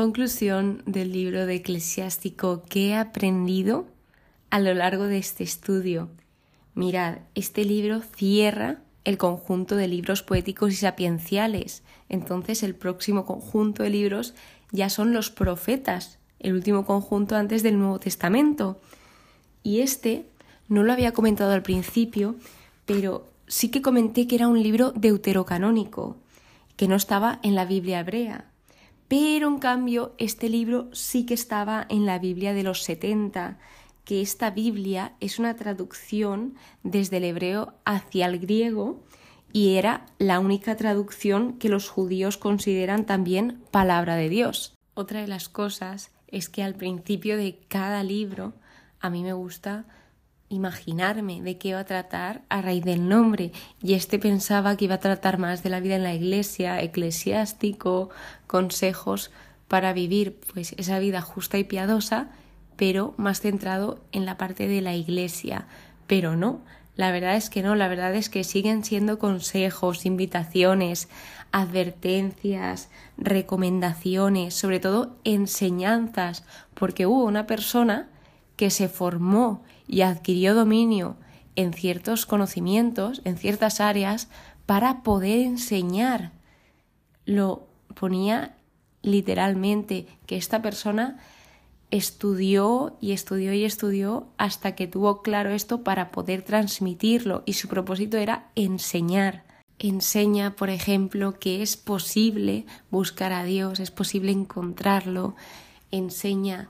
Conclusión del libro de Eclesiástico que he aprendido a lo largo de este estudio. Mirad, este libro cierra el conjunto de libros poéticos y sapienciales. Entonces el próximo conjunto de libros ya son los profetas, el último conjunto antes del Nuevo Testamento. Y este no lo había comentado al principio, pero sí que comenté que era un libro deuterocanónico, que no estaba en la Biblia hebrea. Pero en cambio, este libro sí que estaba en la Biblia de los 70, que esta Biblia es una traducción desde el hebreo hacia el griego y era la única traducción que los judíos consideran también palabra de Dios. Otra de las cosas es que al principio de cada libro a mí me gusta imaginarme de qué iba a tratar a raíz del nombre y este pensaba que iba a tratar más de la vida en la iglesia, eclesiástico, consejos para vivir pues esa vida justa y piadosa, pero más centrado en la parte de la iglesia. Pero no, la verdad es que no, la verdad es que siguen siendo consejos, invitaciones, advertencias, recomendaciones, sobre todo enseñanzas, porque hubo una persona que se formó y adquirió dominio en ciertos conocimientos, en ciertas áreas, para poder enseñar. Lo ponía literalmente que esta persona estudió y estudió y estudió hasta que tuvo claro esto para poder transmitirlo y su propósito era enseñar. Enseña, por ejemplo, que es posible buscar a Dios, es posible encontrarlo. Enseña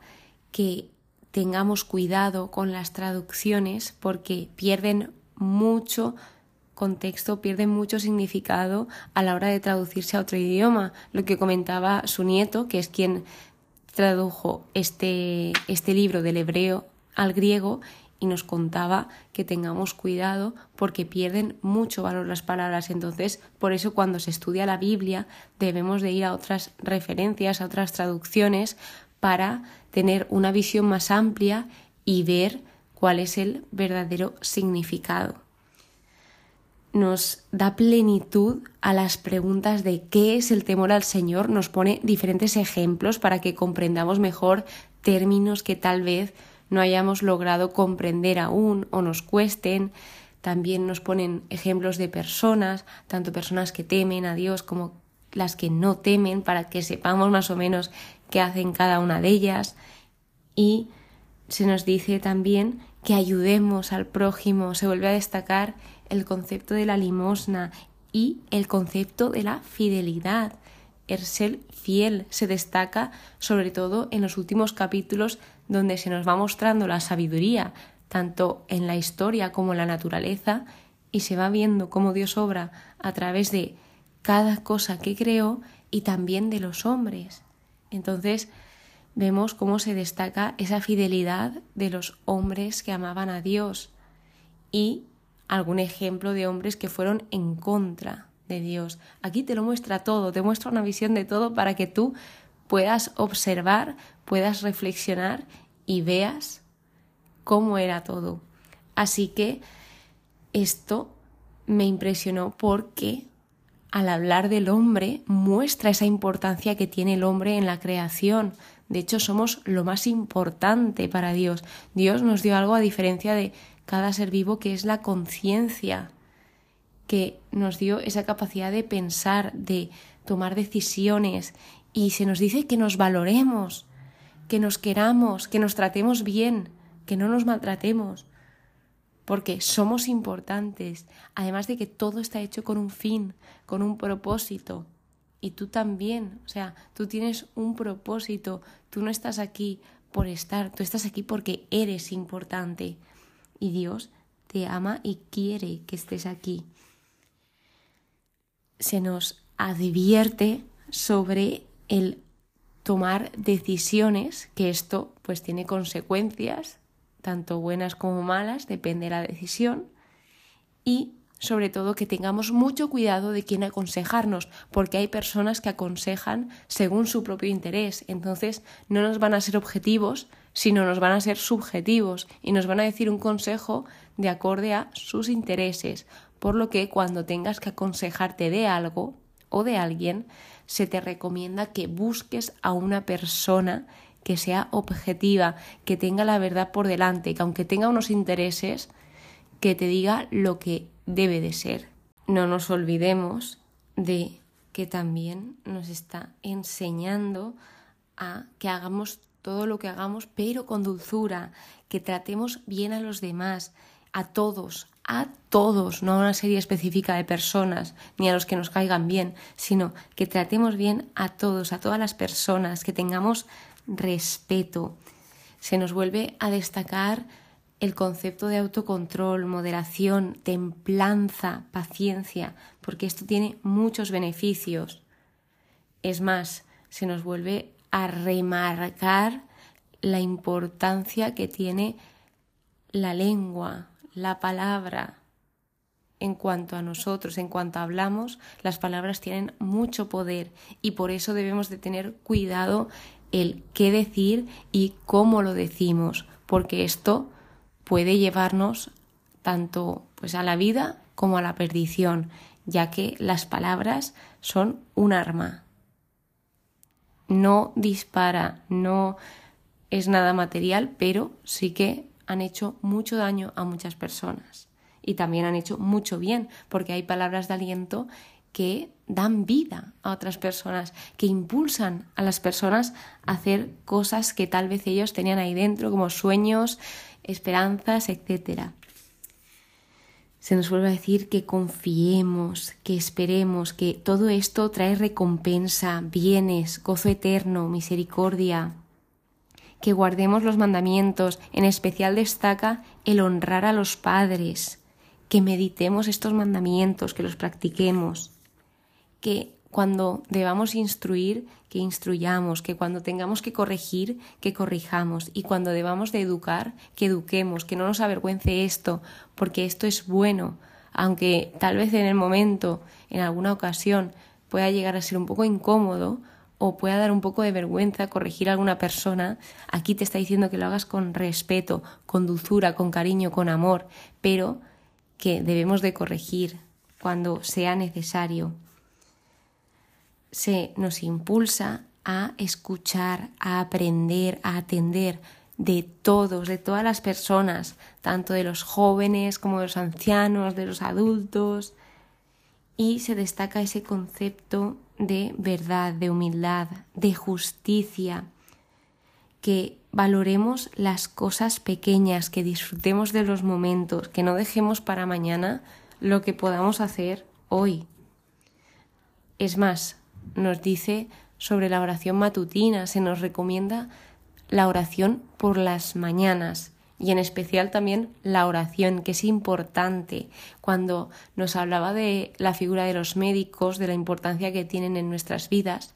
que tengamos cuidado con las traducciones porque pierden mucho contexto, pierden mucho significado a la hora de traducirse a otro idioma. Lo que comentaba su nieto, que es quien tradujo este, este libro del hebreo al griego y nos contaba que tengamos cuidado porque pierden mucho valor las palabras. Entonces, por eso cuando se estudia la Biblia debemos de ir a otras referencias, a otras traducciones para tener una visión más amplia y ver cuál es el verdadero significado. Nos da plenitud a las preguntas de qué es el temor al Señor, nos pone diferentes ejemplos para que comprendamos mejor términos que tal vez no hayamos logrado comprender aún o nos cuesten. También nos ponen ejemplos de personas, tanto personas que temen a Dios como las que no temen, para que sepamos más o menos qué hacen cada una de ellas y se nos dice también que ayudemos al prójimo, se vuelve a destacar el concepto de la limosna y el concepto de la fidelidad. El ser fiel se destaca sobre todo en los últimos capítulos donde se nos va mostrando la sabiduría, tanto en la historia como en la naturaleza, y se va viendo cómo Dios obra a través de cada cosa que creó y también de los hombres. Entonces vemos cómo se destaca esa fidelidad de los hombres que amaban a Dios y algún ejemplo de hombres que fueron en contra de Dios. Aquí te lo muestra todo, te muestra una visión de todo para que tú puedas observar, puedas reflexionar y veas cómo era todo. Así que esto me impresionó porque al hablar del hombre, muestra esa importancia que tiene el hombre en la creación. De hecho, somos lo más importante para Dios. Dios nos dio algo a diferencia de cada ser vivo que es la conciencia, que nos dio esa capacidad de pensar, de tomar decisiones y se nos dice que nos valoremos, que nos queramos, que nos tratemos bien, que no nos maltratemos porque somos importantes, además de que todo está hecho con un fin, con un propósito. Y tú también, o sea, tú tienes un propósito, tú no estás aquí por estar, tú estás aquí porque eres importante. Y Dios te ama y quiere que estés aquí. Se nos advierte sobre el tomar decisiones, que esto pues tiene consecuencias tanto buenas como malas, depende de la decisión, y sobre todo que tengamos mucho cuidado de quién aconsejarnos, porque hay personas que aconsejan según su propio interés, entonces no nos van a ser objetivos, sino nos van a ser subjetivos y nos van a decir un consejo de acorde a sus intereses, por lo que cuando tengas que aconsejarte de algo o de alguien, se te recomienda que busques a una persona que sea objetiva, que tenga la verdad por delante, que aunque tenga unos intereses, que te diga lo que debe de ser. No nos olvidemos de que también nos está enseñando a que hagamos todo lo que hagamos, pero con dulzura, que tratemos bien a los demás, a todos, a todos, no a una serie específica de personas, ni a los que nos caigan bien, sino que tratemos bien a todos, a todas las personas, que tengamos respeto. Se nos vuelve a destacar el concepto de autocontrol, moderación, templanza, paciencia, porque esto tiene muchos beneficios. Es más, se nos vuelve a remarcar la importancia que tiene la lengua, la palabra. En cuanto a nosotros, en cuanto hablamos, las palabras tienen mucho poder y por eso debemos de tener cuidado el qué decir y cómo lo decimos, porque esto puede llevarnos tanto pues a la vida como a la perdición, ya que las palabras son un arma. No dispara, no es nada material, pero sí que han hecho mucho daño a muchas personas y también han hecho mucho bien, porque hay palabras de aliento que dan vida a otras personas, que impulsan a las personas a hacer cosas que tal vez ellos tenían ahí dentro, como sueños, esperanzas, etc. Se nos vuelve a decir que confiemos, que esperemos, que todo esto trae recompensa, bienes, gozo eterno, misericordia, que guardemos los mandamientos, en especial destaca el honrar a los padres, que meditemos estos mandamientos, que los practiquemos que cuando debamos instruir, que instruyamos, que cuando tengamos que corregir, que corrijamos. Y cuando debamos de educar, que eduquemos, que no nos avergüence esto, porque esto es bueno, aunque tal vez en el momento, en alguna ocasión, pueda llegar a ser un poco incómodo o pueda dar un poco de vergüenza corregir a alguna persona, aquí te está diciendo que lo hagas con respeto, con dulzura, con cariño, con amor, pero que debemos de corregir cuando sea necesario se nos impulsa a escuchar, a aprender, a atender de todos, de todas las personas, tanto de los jóvenes como de los ancianos, de los adultos, y se destaca ese concepto de verdad, de humildad, de justicia, que valoremos las cosas pequeñas, que disfrutemos de los momentos, que no dejemos para mañana lo que podamos hacer hoy. Es más, nos dice sobre la oración matutina, se nos recomienda la oración por las mañanas y en especial también la oración, que es importante. Cuando nos hablaba de la figura de los médicos, de la importancia que tienen en nuestras vidas,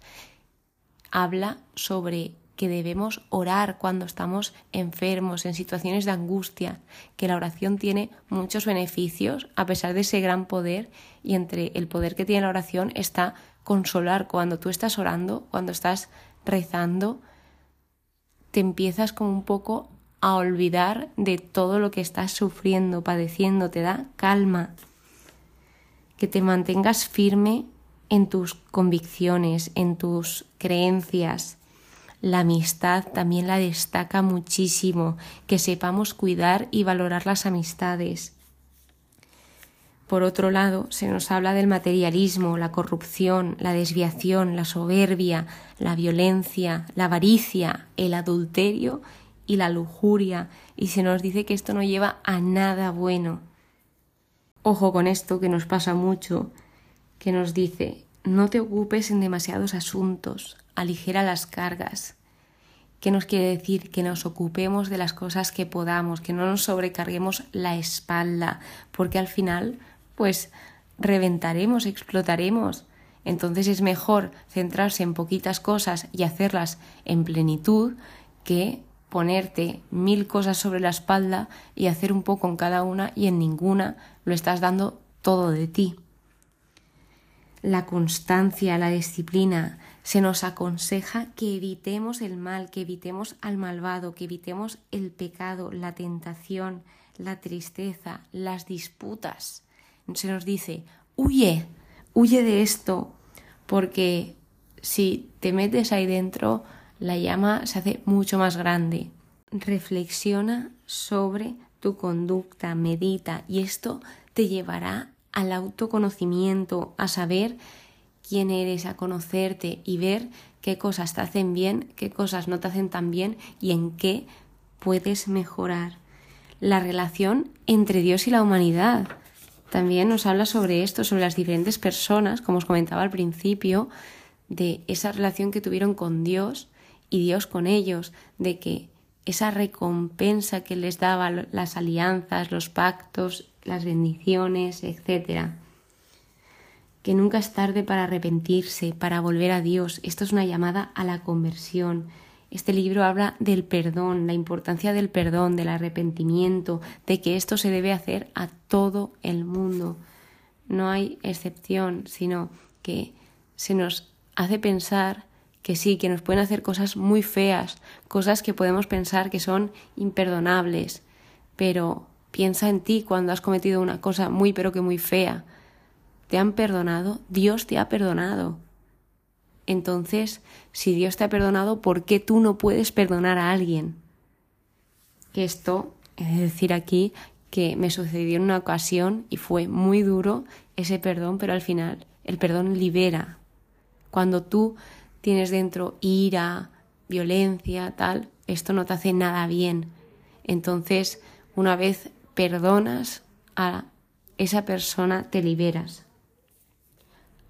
habla sobre que debemos orar cuando estamos enfermos, en situaciones de angustia, que la oración tiene muchos beneficios a pesar de ese gran poder y entre el poder que tiene la oración está consolar cuando tú estás orando, cuando estás rezando, te empiezas como un poco a olvidar de todo lo que estás sufriendo, padeciendo, te da calma, que te mantengas firme en tus convicciones, en tus creencias. La amistad también la destaca muchísimo, que sepamos cuidar y valorar las amistades, por otro lado, se nos habla del materialismo, la corrupción, la desviación, la soberbia, la violencia, la avaricia, el adulterio y la lujuria, y se nos dice que esto no lleva a nada bueno. Ojo con esto que nos pasa mucho, que nos dice no te ocupes en demasiados asuntos, aligera las cargas. ¿Qué nos quiere decir? Que nos ocupemos de las cosas que podamos, que no nos sobrecarguemos la espalda, porque al final pues reventaremos, explotaremos. Entonces es mejor centrarse en poquitas cosas y hacerlas en plenitud que ponerte mil cosas sobre la espalda y hacer un poco en cada una y en ninguna lo estás dando todo de ti. La constancia, la disciplina, se nos aconseja que evitemos el mal, que evitemos al malvado, que evitemos el pecado, la tentación, la tristeza, las disputas se nos dice, huye, huye de esto, porque si te metes ahí dentro, la llama se hace mucho más grande. Reflexiona sobre tu conducta, medita y esto te llevará al autoconocimiento, a saber quién eres, a conocerte y ver qué cosas te hacen bien, qué cosas no te hacen tan bien y en qué puedes mejorar. La relación entre Dios y la humanidad. También nos habla sobre esto, sobre las diferentes personas, como os comentaba al principio, de esa relación que tuvieron con Dios y Dios con ellos, de que esa recompensa que les daba las alianzas, los pactos, las bendiciones, etc. Que nunca es tarde para arrepentirse, para volver a Dios. Esto es una llamada a la conversión. Este libro habla del perdón, la importancia del perdón, del arrepentimiento, de que esto se debe hacer a todo el mundo. No hay excepción, sino que se nos hace pensar que sí, que nos pueden hacer cosas muy feas, cosas que podemos pensar que son imperdonables, pero piensa en ti cuando has cometido una cosa muy pero que muy fea. ¿Te han perdonado? Dios te ha perdonado. Entonces, si Dios te ha perdonado, ¿por qué tú no puedes perdonar a alguien? Que esto, es decir aquí, que me sucedió en una ocasión y fue muy duro ese perdón, pero al final el perdón libera. Cuando tú tienes dentro ira, violencia, tal, esto no te hace nada bien. Entonces, una vez perdonas a esa persona, te liberas.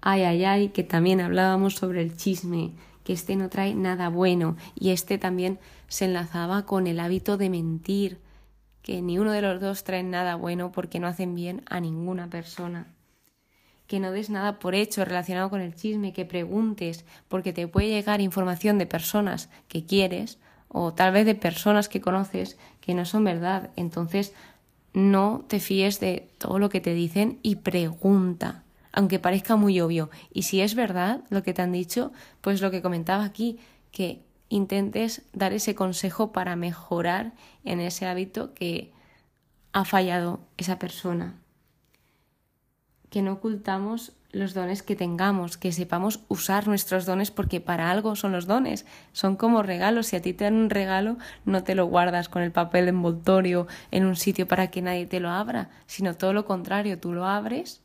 Ay, ay, ay, que también hablábamos sobre el chisme, que este no trae nada bueno y este también se enlazaba con el hábito de mentir, que ni uno de los dos trae nada bueno porque no hacen bien a ninguna persona que no des nada por hecho relacionado con el chisme, que preguntes, porque te puede llegar información de personas que quieres o tal vez de personas que conoces que no son verdad. Entonces, no te fíes de todo lo que te dicen y pregunta, aunque parezca muy obvio. Y si es verdad lo que te han dicho, pues lo que comentaba aquí, que intentes dar ese consejo para mejorar en ese hábito que ha fallado esa persona. Que no ocultamos los dones que tengamos, que sepamos usar nuestros dones porque para algo son los dones, son como regalos, si a ti te dan un regalo no te lo guardas con el papel envoltorio en un sitio para que nadie te lo abra, sino todo lo contrario, tú lo abres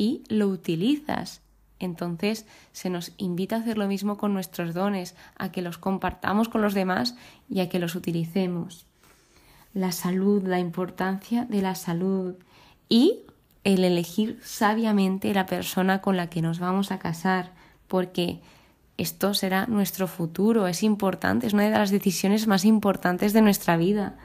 y lo utilizas. Entonces se nos invita a hacer lo mismo con nuestros dones, a que los compartamos con los demás y a que los utilicemos. La salud, la importancia de la salud y el elegir sabiamente la persona con la que nos vamos a casar, porque esto será nuestro futuro, es importante, es una de las decisiones más importantes de nuestra vida.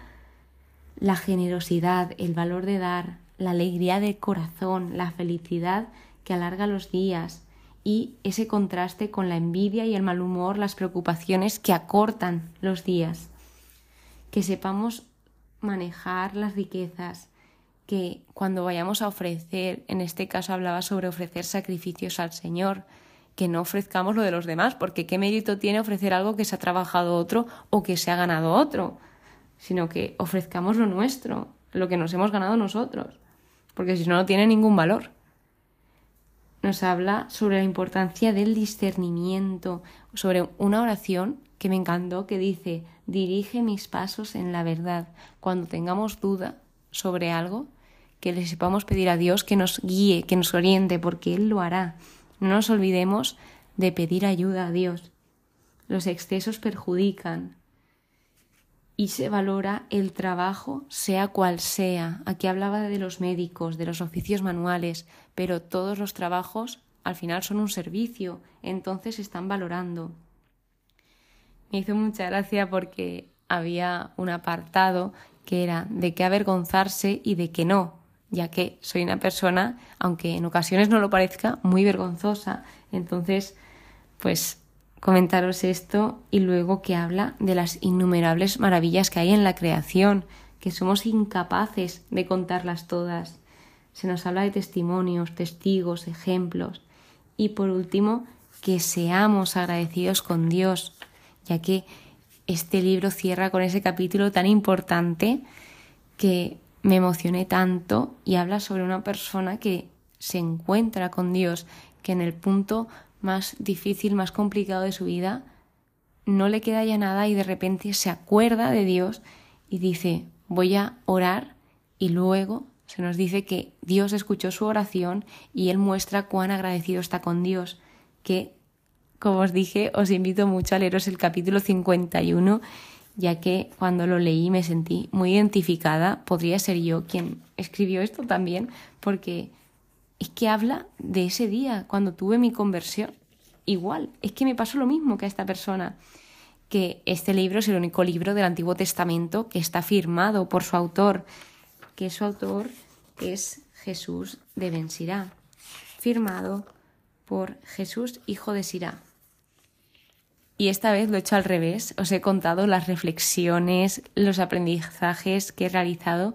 La generosidad, el valor de dar, la alegría del corazón, la felicidad que alarga los días y ese contraste con la envidia y el mal humor, las preocupaciones que acortan los días. Que sepamos manejar las riquezas, que cuando vayamos a ofrecer, en este caso hablaba sobre ofrecer sacrificios al Señor, que no ofrezcamos lo de los demás, porque qué mérito tiene ofrecer algo que se ha trabajado otro o que se ha ganado otro, sino que ofrezcamos lo nuestro, lo que nos hemos ganado nosotros, porque si no, no tiene ningún valor. Nos habla sobre la importancia del discernimiento, sobre una oración que me encantó que dice, dirige mis pasos en la verdad. Cuando tengamos duda sobre algo, que le sepamos pedir a Dios que nos guíe, que nos oriente, porque Él lo hará. No nos olvidemos de pedir ayuda a Dios. Los excesos perjudican y se valora el trabajo, sea cual sea. Aquí hablaba de los médicos, de los oficios manuales, pero todos los trabajos al final son un servicio, entonces se están valorando. Me hizo mucha gracia porque había un apartado que era de qué avergonzarse y de qué no ya que soy una persona, aunque en ocasiones no lo parezca, muy vergonzosa. Entonces, pues comentaros esto y luego que habla de las innumerables maravillas que hay en la creación, que somos incapaces de contarlas todas. Se nos habla de testimonios, testigos, ejemplos. Y por último, que seamos agradecidos con Dios, ya que este libro cierra con ese capítulo tan importante que me emocioné tanto y habla sobre una persona que se encuentra con Dios, que en el punto más difícil, más complicado de su vida, no le queda ya nada y de repente se acuerda de Dios y dice, voy a orar y luego se nos dice que Dios escuchó su oración y él muestra cuán agradecido está con Dios, que, como os dije, os invito mucho a leeros el capítulo 51, ya que cuando lo leí me sentí muy identificada, podría ser yo quien escribió esto también, porque es que habla de ese día, cuando tuve mi conversión. Igual, es que me pasó lo mismo que a esta persona, que este libro es el único libro del Antiguo Testamento que está firmado por su autor que su autor es Jesús de Ben Sirá, firmado por Jesús, hijo de Sirá. Y esta vez lo he hecho al revés, os he contado las reflexiones, los aprendizajes que he realizado,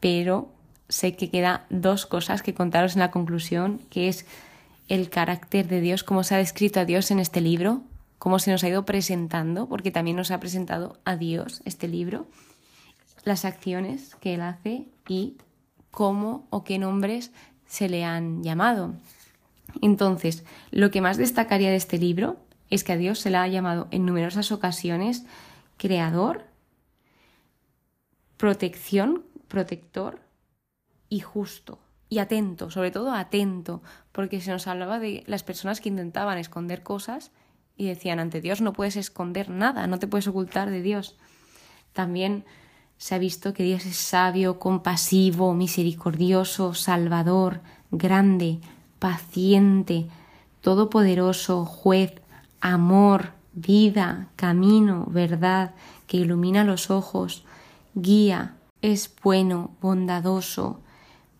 pero sé que queda dos cosas que contaros en la conclusión, que es el carácter de Dios, cómo se ha descrito a Dios en este libro, cómo se nos ha ido presentando, porque también nos ha presentado a Dios este libro, las acciones que Él hace y cómo o qué nombres se le han llamado. Entonces, lo que más destacaría de este libro es que a Dios se le ha llamado en numerosas ocasiones creador, protección, protector y justo. Y atento, sobre todo atento, porque se nos hablaba de las personas que intentaban esconder cosas y decían, ante Dios no puedes esconder nada, no te puedes ocultar de Dios. También se ha visto que Dios es sabio, compasivo, misericordioso, salvador, grande, paciente, todopoderoso, juez, amor, vida, camino, verdad, que ilumina los ojos, guía, es bueno, bondadoso,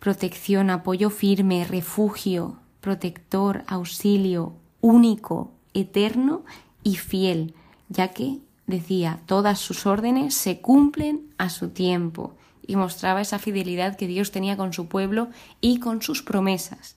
protección, apoyo firme, refugio, protector, auxilio, único, eterno y fiel, ya que decía, todas sus órdenes se cumplen a su tiempo, y mostraba esa fidelidad que Dios tenía con su pueblo y con sus promesas.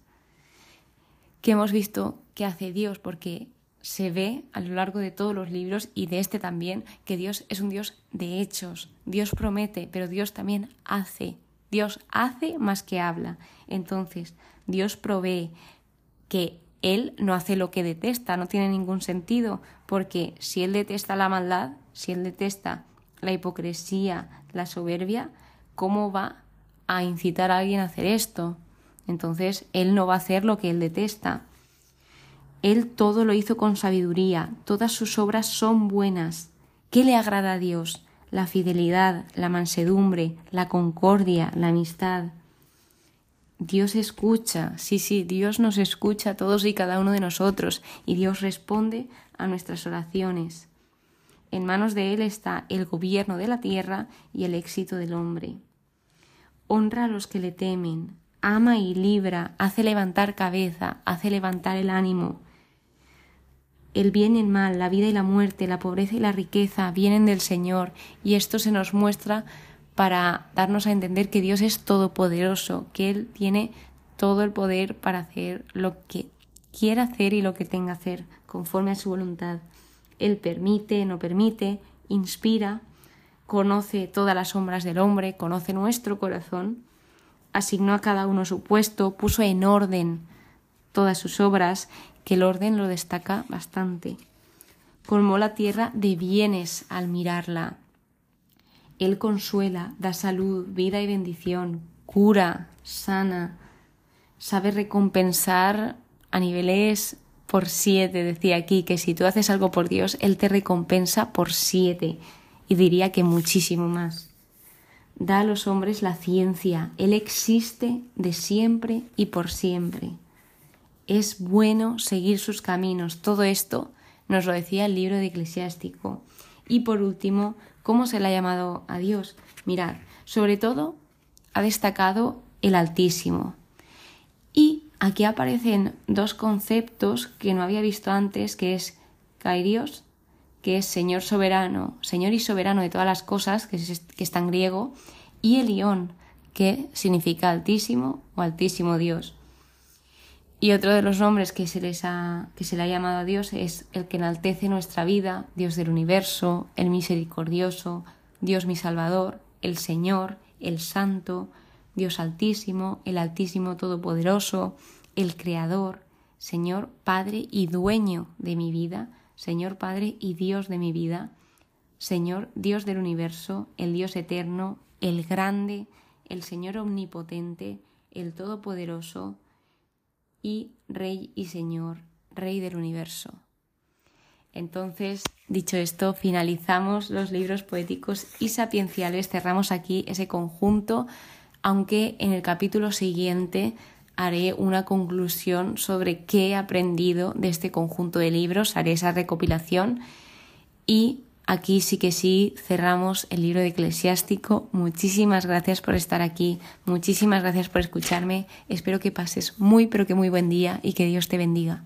Que hemos visto que hace Dios, porque se ve a lo largo de todos los libros y de este también que Dios es un Dios de hechos. Dios promete, pero Dios también hace. Dios hace más que habla. Entonces, Dios provee que él no hace lo que detesta, no tiene ningún sentido, porque si él detesta la maldad, si él detesta la hipocresía, la soberbia, ¿cómo va a incitar a alguien a hacer esto? Entonces, él no va a hacer lo que él detesta. Él todo lo hizo con sabiduría, todas sus obras son buenas. ¿Qué le agrada a Dios? La fidelidad, la mansedumbre, la concordia, la amistad. Dios escucha, sí, sí, Dios nos escucha a todos y cada uno de nosotros y Dios responde a nuestras oraciones. En manos de Él está el gobierno de la tierra y el éxito del hombre. Honra a los que le temen, ama y libra, hace levantar cabeza, hace levantar el ánimo. El bien y el mal, la vida y la muerte, la pobreza y la riqueza vienen del Señor y esto se nos muestra para darnos a entender que Dios es todopoderoso, que Él tiene todo el poder para hacer lo que quiera hacer y lo que tenga que hacer, conforme a su voluntad. Él permite, no permite, inspira, conoce todas las sombras del hombre, conoce nuestro corazón, asignó a cada uno su puesto, puso en orden todas sus obras, que el orden lo destaca bastante. Colmó la tierra de bienes al mirarla, él consuela, da salud, vida y bendición, cura, sana, sabe recompensar a niveles por siete. Decía aquí que si tú haces algo por Dios, Él te recompensa por siete y diría que muchísimo más. Da a los hombres la ciencia, Él existe de siempre y por siempre. Es bueno seguir sus caminos. Todo esto nos lo decía el libro de Eclesiástico. Y por último, ¿Cómo se le ha llamado a Dios? Mirad, sobre todo ha destacado el Altísimo. Y aquí aparecen dos conceptos que no había visto antes, que es Kairios, que es Señor soberano, Señor y soberano de todas las cosas, que, está en griego, y Elión, que significa Altísimo o Altísimo Dios. Y otro de los nombres que se, les ha, que se le ha llamado a Dios es el que enaltece nuestra vida, Dios del universo, el misericordioso, Dios mi Salvador, el Señor, el Santo, Dios Altísimo, el Altísimo Todopoderoso, el Creador, Señor Padre y dueño de mi vida, Señor Padre y Dios de mi vida, Señor Dios del universo, el Dios eterno, el grande, el Señor omnipotente, el Todopoderoso Rey y Señor, Rey del universo. Entonces, dicho esto, finalizamos los libros poéticos y sapienciales, cerramos aquí ese conjunto, aunque en el capítulo siguiente haré una conclusión sobre qué he aprendido de este conjunto de libros, haré esa recopilación y aquí sí que sí cerramos el libro de eclesiástico. Muchísimas gracias por estar aquí, muchísimas gracias por escucharme, espero que pases muy pero que muy buen día y que Dios te bendiga.